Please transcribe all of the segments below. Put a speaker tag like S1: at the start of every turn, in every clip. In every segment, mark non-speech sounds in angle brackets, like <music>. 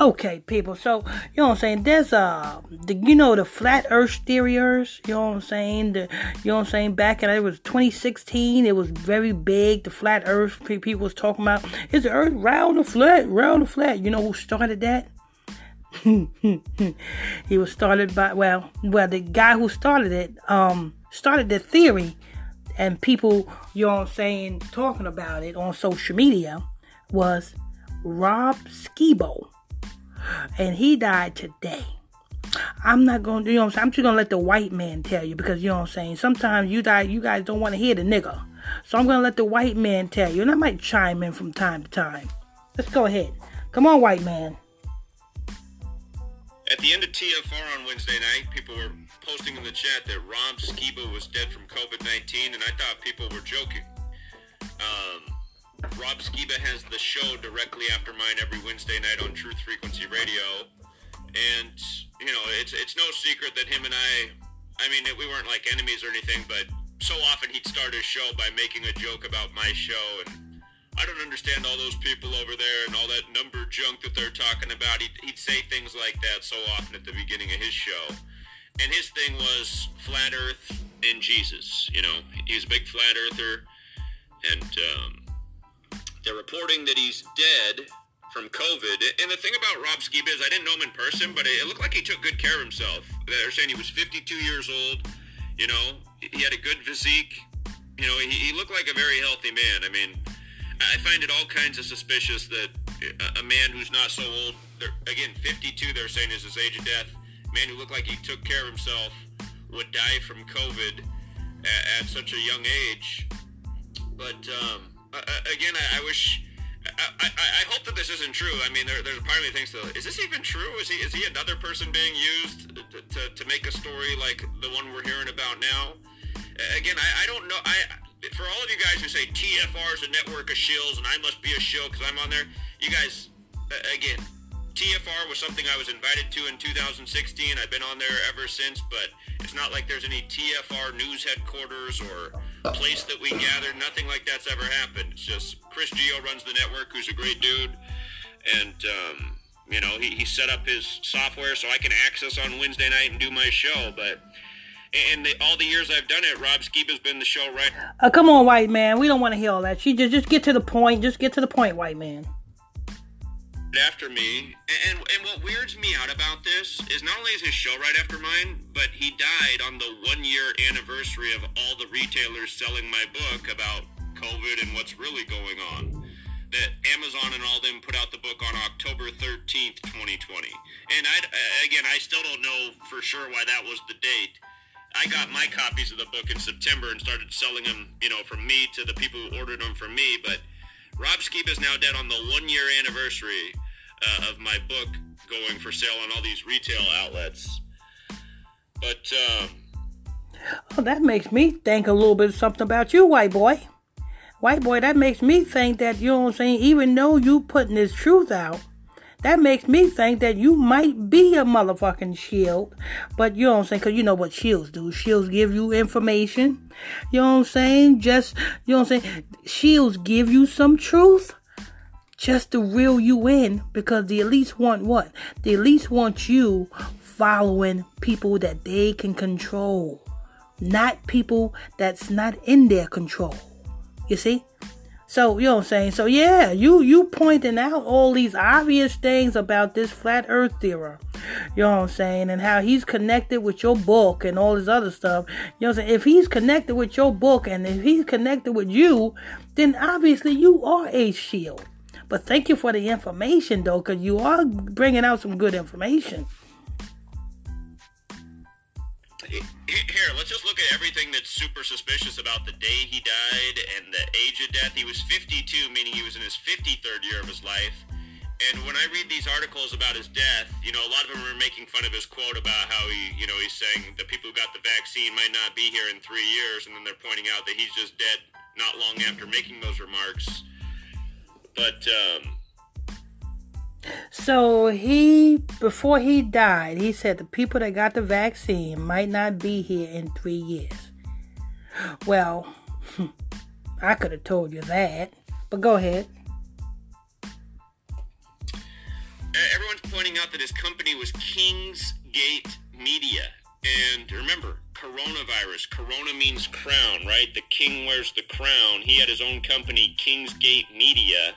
S1: Okay, people. So you know what I'm saying? There's uh the you know the flat Earth theoriers. You know what I'm saying? The you know what I'm saying? Back in it was 2016. It was very big. The flat Earth people was talking about is the Earth round or flat? Round or flat? You know who started that? <laughs> he was started by well, well the guy who started it um started the theory, and people you know what I'm saying talking about it on social media was Rob Skiba and he died today. I'm not gonna, you know I'm saying? I'm just gonna let the white man tell you because you know what I'm saying. Sometimes you guys, you guys don't want to hear the nigga, so I'm gonna let the white man tell you, and I might chime in from time to time. Let's go ahead. Come on, white man.
S2: At the end of TFR on Wednesday night, people were posting in the chat that Rob Skiba was dead from COVID 19, and I thought people were joking. Um, Rob Skiba has the show directly after mine every Wednesday night on Truth Frequency Radio, and you know it's it's no secret that him and I, I mean we weren't like enemies or anything, but so often he'd start his show by making a joke about my show, and I don't understand all those people over there and all that number junk that they're talking about. He'd, he'd say things like that so often at the beginning of his show, and his thing was flat Earth and Jesus. You know, he's a big flat earther, and um, they're reporting that he's dead from COVID. And the thing about Rob Skiba is I didn't know him in person, but it looked like he took good care of himself. They're saying he was 52 years old. You know, he had a good physique. You know, he, he looked like a very healthy man. I mean, I find it all kinds of suspicious that a man who's not so old, again, 52, they're saying is his age of death, man who looked like he took care of himself would die from COVID at, at such a young age. But, um, uh, again, I, I wish. I, I, I, hope that this isn't true. I mean, there, there's a part of me thinks, is this even true? Is he is he another person being used to, to, to make a story like the one we're hearing about now? Again, I, I don't know. I for all of you guys who say TFR is a network of shills and I must be a shill because I'm on there, you guys, again, TFR was something I was invited to in 2016. I've been on there ever since, but it's not like there's any TFR news headquarters or place that we gather. Nothing like that's ever happened. It's just Chris Geo runs the network, who's a great dude, and um, you know he, he set up his software so I can access on Wednesday night and do my show. But in the, all the years I've done it, Rob Skiba has been the show right.
S1: Uh, come on, white man. We don't want to hear all that. She just just get to the point. Just get to the point, white man
S2: after me. And, and what weirds me out about this is not only is his show right after mine, but he died on the one year anniversary of all the retailers selling my book about COVID and what's really going on. That Amazon and all them put out the book on October 13th, 2020. And I, again, I still don't know for sure why that was the date. I got my copies of the book in September and started selling them, you know, from me to the people who ordered them from me. But Rob Skiba is now dead on the one year anniversary uh, of my book going for sale on all these retail outlets. But um,
S1: oh, that makes me think a little bit of something about you, white boy. White boy, that makes me think that you know what I'm saying. Even though you putting this truth out, that makes me think that you might be a motherfucking shield. But you know what I'm saying? Because you know what shields do. Shields give you information. You know what I'm saying? Just, you know what I'm saying? Shields give you some truth just to reel you in because the elites want what? The elites want you following people that they can control, not people that's not in their control. You see? So, you know what I'm saying? So, yeah, you you pointing out all these obvious things about this flat earth theory. You know what I'm saying? And how he's connected with your book and all this other stuff. You know what I'm saying? If he's connected with your book and if he's connected with you, then obviously you are a shield. But thank you for the information, though, because you are bringing out some good information.
S2: Here, let's just look at everything that's super suspicious about the day he died and the age of death. He was 52, meaning he was in his 53rd year of his life. And when I read these articles about his death, you know, a lot of them are making fun of his quote about how he, you know, he's saying the people who got the vaccine might not be here in three years, and then they're pointing out that he's just dead not long after making those remarks. But um,
S1: so he before he died, he said the people that got the vaccine might not be here in three years. Well, <laughs> I could have told you that, but go ahead.
S2: Uh, everyone's pointing out that his company was Kingsgate Media. And remember, coronavirus. Corona means crown, right? The king wears the crown. He had his own company, Kingsgate Media.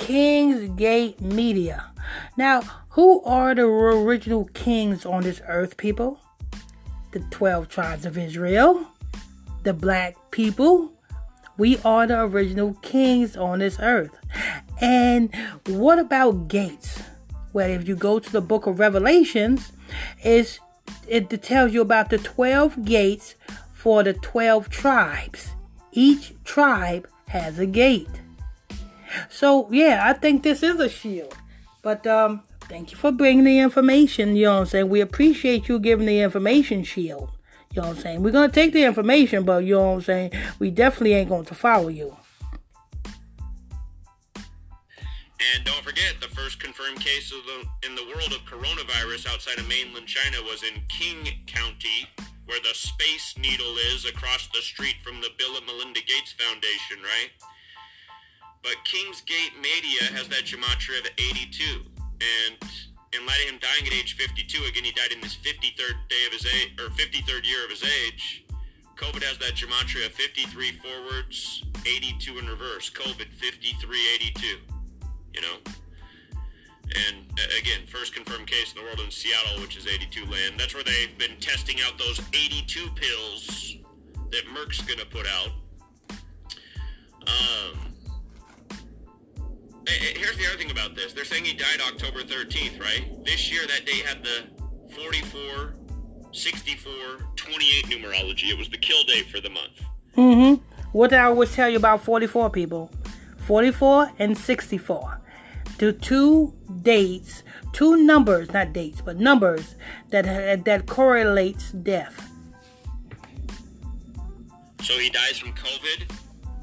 S1: Kingsgate Media. Now, who are the original kings on this earth, people? The 12 tribes of Israel, the black people. We are the original kings on this earth. And what about gates? Well, if you go to the book of Revelations, it's, it tells you about the 12 gates for the 12 tribes. Each tribe has a gate. So, yeah, I think this is a shield. But um, thank you for bringing the information. You know what I'm saying? We appreciate you giving the information, Shield. You know what I'm saying? We're to take the information, but you know what I'm saying? We definitely ain't going to follow you.
S2: And don't forget, the first confirmed case of the, in the world of coronavirus outside of mainland China was in King County, where the Space Needle is across the street from the Bill and Melinda Gates Foundation, right? But Kingsgate Media has that gematria of 82. And in light of him dying at age 52, again, he died in his 53rd day of his age, or 53rd year of his age. COVID has that gematria of 53 forwards, 82 in reverse. COVID 5382 you know. And uh, again, first confirmed case in the world in Seattle, which is 82 land. That's where they've been testing out those 82 pills that Merck's gonna put out. Here's the other thing about this. They're saying he died October 13th, right? This year, that day had the 44, 64, 28 numerology. It was the kill day for the month.
S1: Mm-hmm. What did I always tell you about 44 people? 44 and 64. The two dates, two numbers, not dates, but numbers that that correlates death.
S2: So he dies from COVID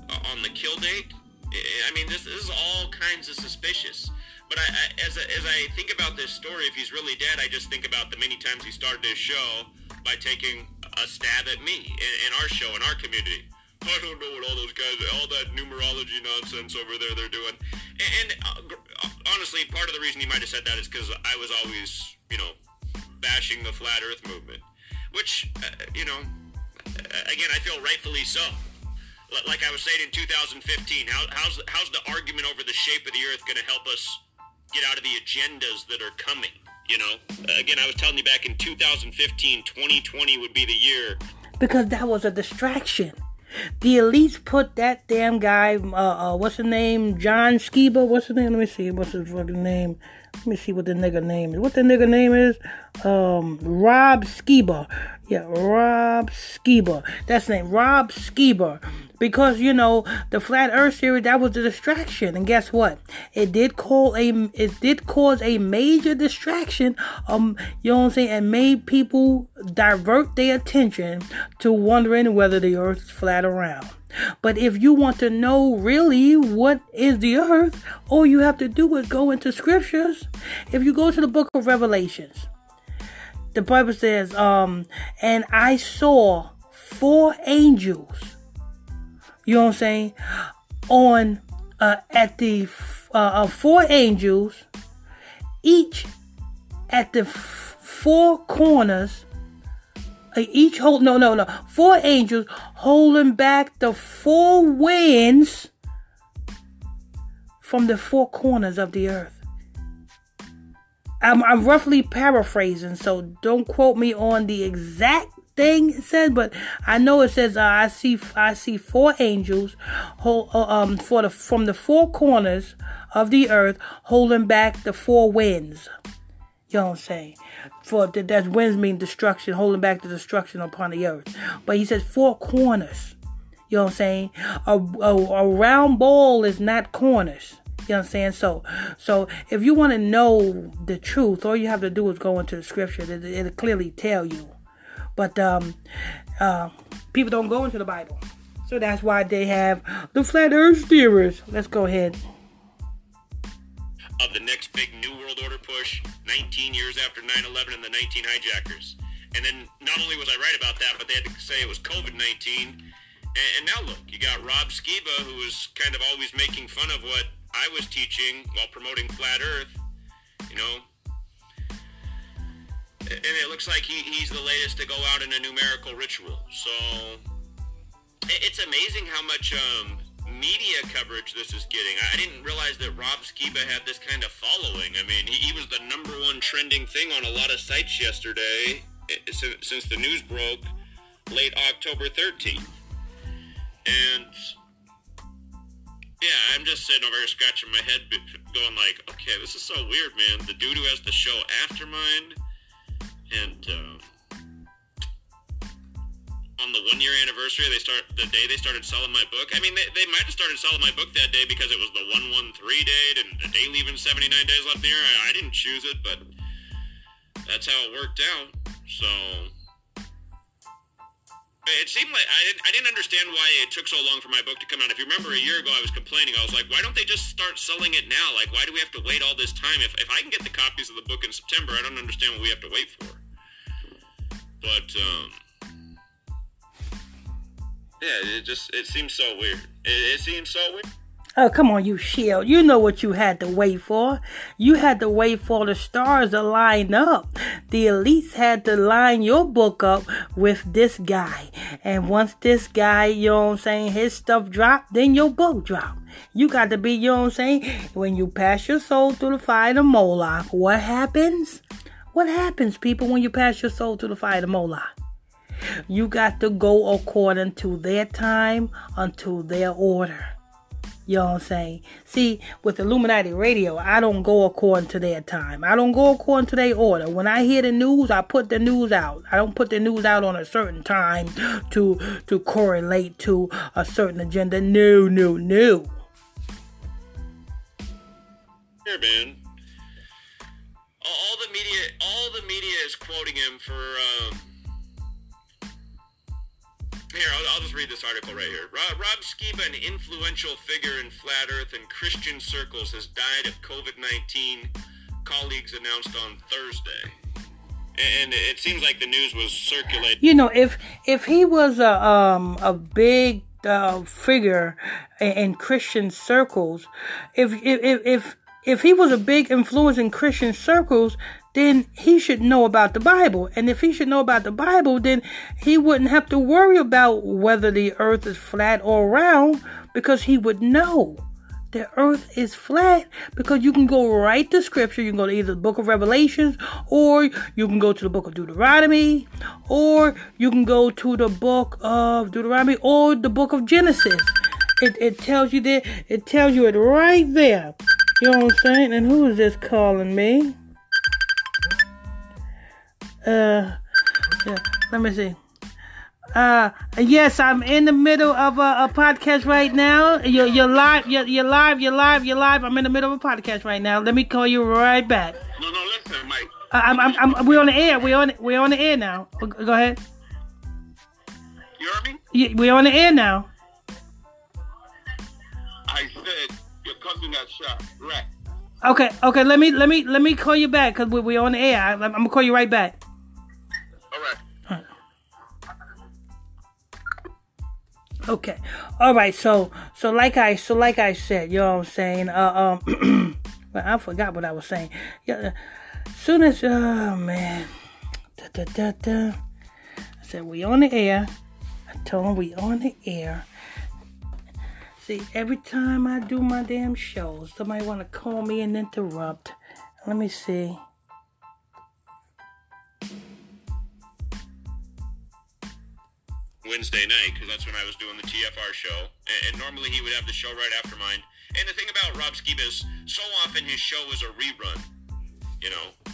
S2: uh, on the kill date. I mean, this, this is all kinds of suspicious. But I, I, as, as I think about this story, if he's really dead, I just think about the many times he started his show by taking a stab at me in, in our show, in our community. I don't know what all those guys, all that numerology nonsense over there they're doing. And, and uh, honestly, part of the reason he might have said that is because I was always, you know, bashing the flat Earth movement, which, uh, you know, uh, again, I feel rightfully so. Like I was saying in 2015, how, how's how's the argument over the shape of the Earth going to help us get out of the agendas that are coming? You know, again, I was telling you back in 2015, 2020 would be the year
S1: because that was a distraction. The elites put that damn guy, uh, uh, what's his name? John Skiba. What's his name? Let me see. What's his fucking name? Let me see what the nigga name is. What the nigga name is? Um, Rob Skiba. Yeah, Rob Skiba. That's name. Rob Skiba because you know the flat earth theory that was a distraction. And guess what? It did cause a it did cause a major distraction um you know what i'm saying? And made people divert their attention to wondering whether the earth is flat or round. But if you want to know really what is the earth all you have to do is go into scriptures. If you go to the book of revelations the bible says um and i saw four angels you know what I'm saying? On uh, at the uh, uh, four angels, each at the f- four corners. Uh, each hold no no no four angels holding back the four winds from the four corners of the earth. I'm, I'm roughly paraphrasing, so don't quote me on the exact thing it says, but I know it says uh, I see I see four angels hold, uh, um for the from the four corners of the earth holding back the four winds. You know what I'm saying? For the, that winds mean destruction, holding back the destruction upon the earth. But he says four corners. You know what I'm saying? A, a, a round ball is not corners. You know what I'm saying? So, so if you want to know the truth, all you have to do is go into the scripture. It, it'll clearly tell you. But um, uh, people don't go into the Bible. So that's why they have the flat earth theorists. Let's go ahead.
S2: Of the next big New World Order push, 19 years after 9 11 and the 19 hijackers. And then not only was I right about that, but they had to say it was COVID 19. And, and now look, you got Rob Skiba, who was kind of always making fun of what I was teaching while promoting flat earth. You know, and it looks like he, he's the latest to go out in a numerical ritual. So it's amazing how much um, media coverage this is getting. I didn't realize that Rob Skiba had this kind of following. I mean, he, he was the number one trending thing on a lot of sites yesterday since the news broke late October 13th. And yeah, I'm just sitting over here scratching my head, going like, okay, this is so weird, man. The dude who has the show Aftermind, and uh, on the one year anniversary, they start the day they started selling my book. I mean, they, they might have started selling my book that day because it was the one one three date and the day leaving 79 days left in the year. I, I didn't choose it, but that's how it worked out. So it seemed like I didn't, I didn't understand why it took so long for my book to come out. If you remember a year ago, I was complaining. I was like, why don't they just start selling it now? Like, why do we have to wait all this time? If, if I can get the copies of the book in September, I don't understand what we have to wait for. But, um, yeah, it just, it seems so weird. It, it seems so weird.
S1: Oh, come on, you shield. You know what you had to wait for. You had to wait for the stars to line up. The elites had to line your book up with this guy. And once this guy, you know what I'm saying, his stuff dropped, then your book dropped. You got to be, you know what I'm saying, when you pass your soul through the fire of Moloch, what happens? What happens, people, when you pass your soul to the fire of Moloch? You got to go according to their time unto their order. You know what I'm saying? See, with Illuminati Radio, I don't go according to their time. I don't go according to their order. When I hear the news, I put the news out. I don't put the news out on a certain time to to correlate to a certain agenda. No, no, no.
S2: Here, man. All the media, all the media is quoting him for. Um here, I'll, I'll, just read this article right here. Rob, Rob Skiba, an influential figure in flat Earth and Christian circles, has died of COVID-19. Colleagues announced on Thursday, and it seems like the news was circulating.
S1: You know, if if he was a um a big uh, figure in, in Christian circles, if if if if he was a big influence in Christian circles, then he should know about the Bible. And if he should know about the Bible, then he wouldn't have to worry about whether the earth is flat or round because he would know the earth is flat because you can go right to scripture. You can go to either the book of Revelations or you can go to the book of Deuteronomy or you can go to the book of Deuteronomy or the book of Genesis. It, it tells you that it tells you it right there. You know what I'm saying? And who is this calling me? Uh, yeah, let me see. Uh, yes, I'm in the middle of a, a podcast right now. You're, you're live. You're, you're live. You're live. You're live. I'm in the middle of a podcast right now. Let me call you right back.
S2: No, no, listen, Mike.
S1: Uh, I'm, I'm, I'm, we're on the air. We're on, we're on the air now. Go ahead.
S2: You heard me?
S1: Yeah, we're on the air now.
S2: Cousin got shot. Right.
S1: Okay, okay. Let me, let me, let me call you back because we, we're on the air. I, I'm gonna call you right back. Okay. All right. So so like I so like I said, you know what I'm saying. Uh, um, <clears throat> well, I forgot what I was saying. Yeah. Soon as oh man, da, da, da, da. I said we on the air. I told him we on the air. See, every time I do my damn shows, somebody want to call me and interrupt. Let me see.
S2: Wednesday night because that's when I was doing the TFR show. And, and, normally he would have the show right after mine. And the thing about Rob Skiba is so often his show is a rerun. You know,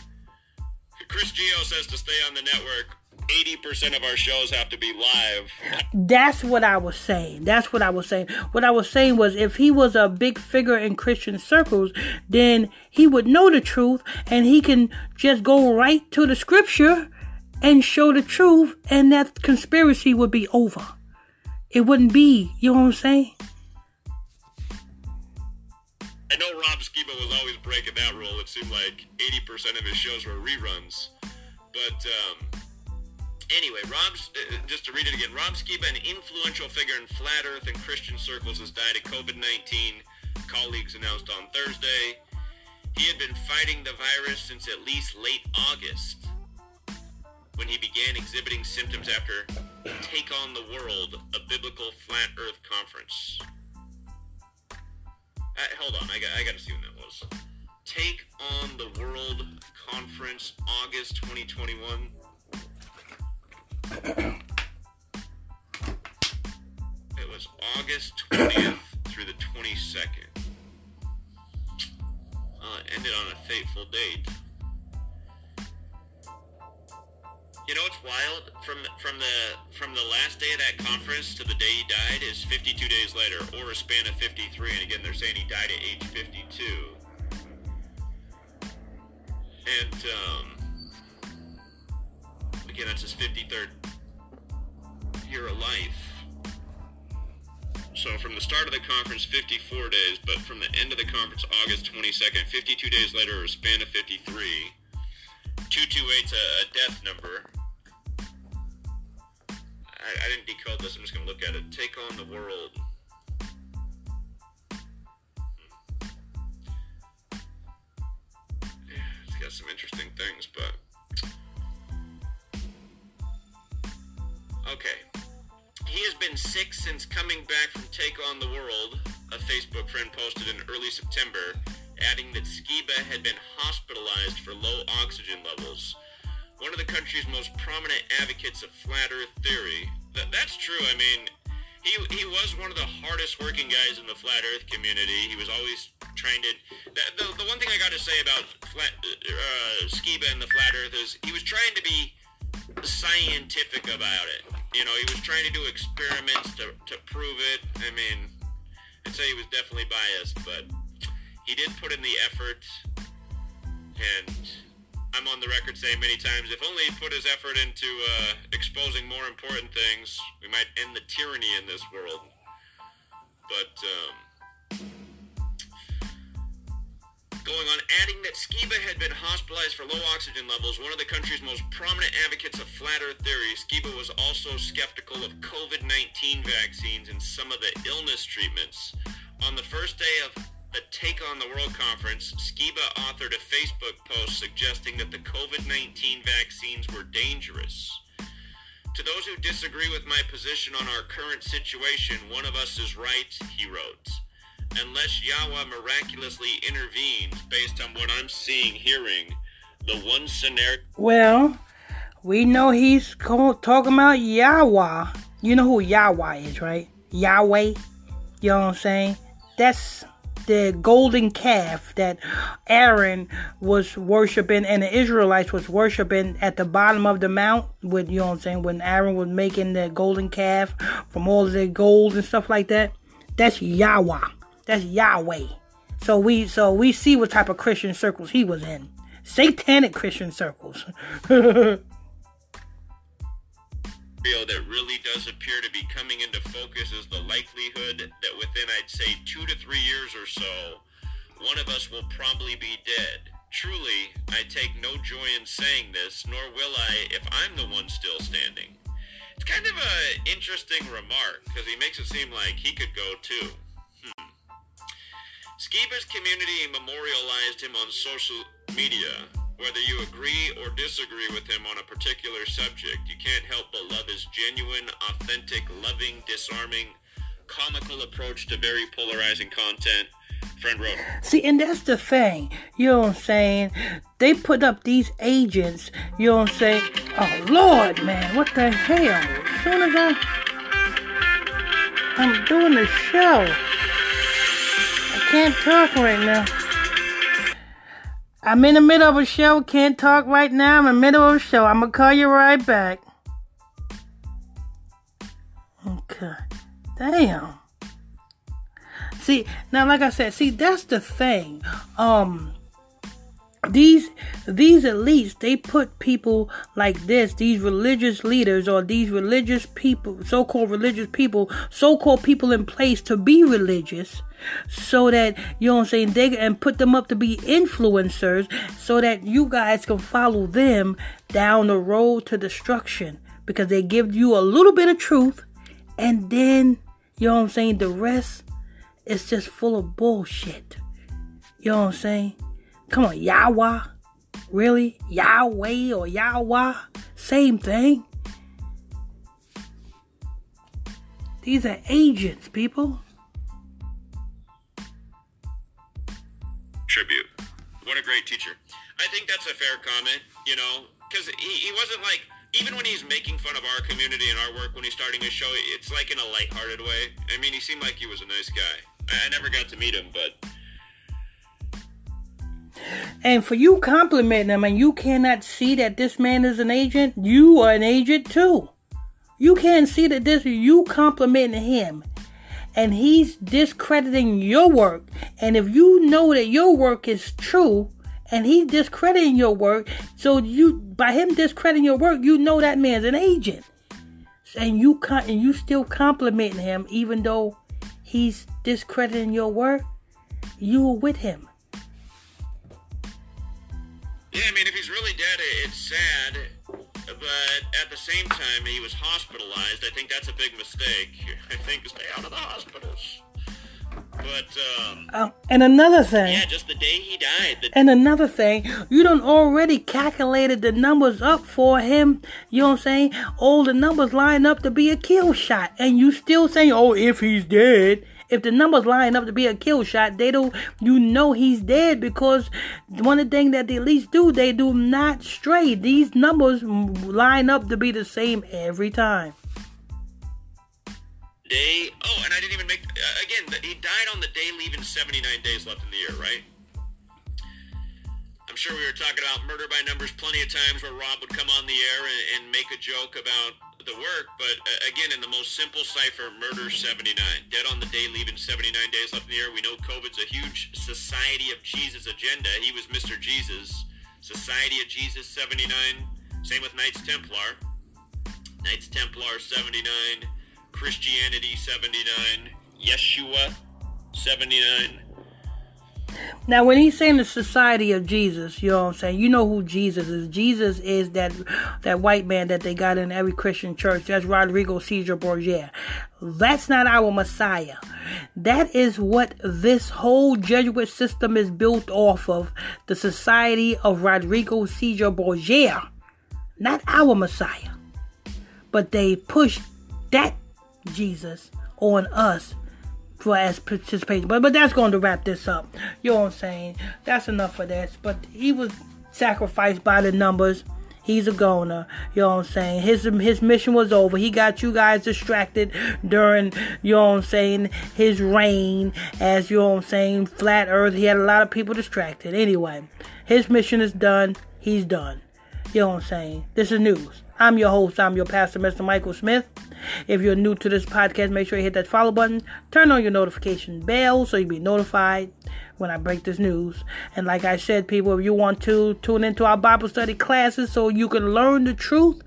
S2: Chris Geo says to stay on the network. 80% of our shows have to be live.
S1: That's what I was saying. That's what I was saying. What I was saying was if he was a big figure in Christian circles, then he would know the truth and he can just go right to the scripture and show the truth, and that conspiracy would be over. It wouldn't be, you know what I'm saying?
S2: I know Rob Skiba was always breaking that rule. It seemed like 80% of his shows were reruns. But um, anyway, Rob, uh, just to read it again, Rob Skiba, an influential figure in flat Earth and Christian circles, has died of COVID-19. Colleagues announced on Thursday. He had been fighting the virus since at least late August when he began exhibiting symptoms after Take on the World, a biblical flat earth conference. Uh, hold on, I got, I got to see when that was. Take on the World Conference, August 2021. It was August 20th through the 22nd. Uh, it ended on a fateful date. You know what's wild? From from the from the last day of that conference to the day he died is 52 days later, or a span of 53. And again, they're saying he died at age 52. And um, again, that's his 53rd year of life. So from the start of the conference, 54 days, but from the end of the conference, August 22nd, 52 days later, a span of 53. 228's a, a death number. I, I didn't decode this. I'm just going to look at it. Take on the world. Hmm. Got some interesting things, but. Sick since coming back from Take on the World, a Facebook friend posted in early September, adding that Skiba had been hospitalized for low oxygen levels. One of the country's most prominent advocates of flat earth theory. That, that's true. I mean, he, he was one of the hardest working guys in the flat earth community. He was always trying to. The, the, the one thing I got to say about flat, uh, Skiba and the flat earth is he was trying to be scientific about it. You know, he was trying to do experiments to, to prove it. I mean, I'd say he was definitely biased, but he did put in the effort. And I'm on the record saying many times, if only he put his effort into uh, exposing more important things, we might end the tyranny in this world. But, um, going on, adding that Skiba had been hospitalized for low oxygen levels, one of the country's most prominent advocates of flat earth theory, Skiba was also skeptical of COVID 19 vaccines and some of the illness treatments. On the first day of the Take on the World conference, Skiba authored a Facebook post suggesting that the COVID 19 vaccines were dangerous. To those who disagree with my position on our current situation, one of us is right, he wrote. Unless Yahweh miraculously intervenes based on what I'm seeing, hearing, the one scenario.
S1: Well, we know he's talking about Yahweh. You know who Yahweh is, right? Yahweh. You know what I'm saying? That's the golden calf that Aaron was worshiping and the Israelites was worshiping at the bottom of the mount with you know what I'm saying when Aaron was making the golden calf from all of the gold and stuff like that that's Yahweh that's Yahweh so we so we see what type of Christian circles he was in satanic Christian circles <laughs>
S2: that really does appear to be coming into focus is the likelihood that within, I'd say, two to three years or so, one of us will probably be dead. Truly, I take no joy in saying this, nor will I if I'm the one still standing. It's kind of an interesting remark because he makes it seem like he could go too. Skiba's community memorialized him on social media, whether you agree or disagree with him on a particular subject, you can't help but love his genuine, authentic, loving, disarming, comical approach to very polarizing content. Friend wrote.
S1: See, and that's the thing. You know what I'm saying? They put up these agents, you know what I'm saying? Oh, Lord, man, what the hell? As soon as I. I'm doing the show. Can't talk right now. I'm in the middle of a show. Can't talk right now. I'm in the middle of a show. I'm to call you right back. Okay. Damn. See, now like I said, see that's the thing. Um these these elites they put people like this these religious leaders or these religious people so-called religious people so-called people in place to be religious so that you know what I'm saying they and put them up to be influencers so that you guys can follow them down the road to destruction because they give you a little bit of truth and then you know what I'm saying the rest is just full of bullshit. You know what I'm saying? Come on, Yahweh. Really? Yahweh or Yahweh? Same thing. These are agents, people.
S2: Tribute. What a great teacher. I think that's a fair comment, you know, because he, he wasn't like, even when he's making fun of our community and our work when he's starting his show, it's like in a lighthearted way. I mean, he seemed like he was a nice guy. I, I never got to meet him, but.
S1: And for you complimenting him and you cannot see that this man is an agent, you are an agent too. You can't see that this you complimenting him and he's discrediting your work. And if you know that your work is true and he's discrediting your work, so you by him discrediting your work, you know that man's an agent. And you and you still complimenting him even though he's discrediting your work, you were with him.
S2: Yeah, I mean, if he's really dead, it's sad. But at the same time, he was hospitalized. I think that's a big mistake. I think stay out of the hospitals. But um,
S1: uh, and another thing.
S2: Yeah, just the day he died. The-
S1: and another thing, you don't already calculated the numbers up for him. You know what I'm saying? All the numbers line up to be a kill shot, and you still saying, "Oh, if he's dead." If the numbers line up to be a kill shot, they don't. You know he's dead because one of the things that they at least do, they do not stray. These numbers line up to be the same every time.
S2: Day. Oh, and I didn't even make. Uh, again, he died on the day leaving 79 days left in the year, right? I'm sure we were talking about murder by numbers plenty of times where Rob would come on the air and, and make a joke about the work, but uh, again, in the most simple cipher, murder 79. Dead on the day, leaving 79 days left in the year. We know COVID's a huge Society of Jesus agenda. He was Mr. Jesus. Society of Jesus 79. Same with Knights Templar. Knights Templar 79. Christianity 79. Yeshua 79.
S1: Now, when he's saying the Society of Jesus, you know what I'm saying? You know who Jesus is. Jesus is that that white man that they got in every Christian church. That's Rodrigo Cesar Borgia. That's not our Messiah. That is what this whole Jesuit system is built off of. The Society of Rodrigo Cesar Borgia. Not our Messiah. But they push that Jesus on us for as participation. But but that's going to wrap this up. You know what I'm saying? That's enough for this. But he was sacrificed by the numbers. He's a goner. You know what I'm saying? His his mission was over. He got you guys distracted during, you know what I'm saying, his reign as you know what I'm saying, flat earth. He had a lot of people distracted. Anyway, his mission is done. He's done. You know what I'm saying? This is news. I'm your host. I'm your pastor, Mr. Michael Smith. If you're new to this podcast, make sure you hit that follow button. Turn on your notification bell so you'll be notified when I break this news. And like I said, people, if you want to tune into our Bible study classes so you can learn the truth,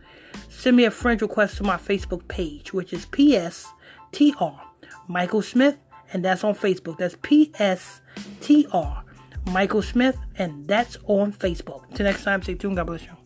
S1: send me a friend request to my Facebook page, which is PSTR Michael Smith, and that's on Facebook. That's PSTR Michael Smith, and that's on Facebook. Till next time, stay tuned. God bless you.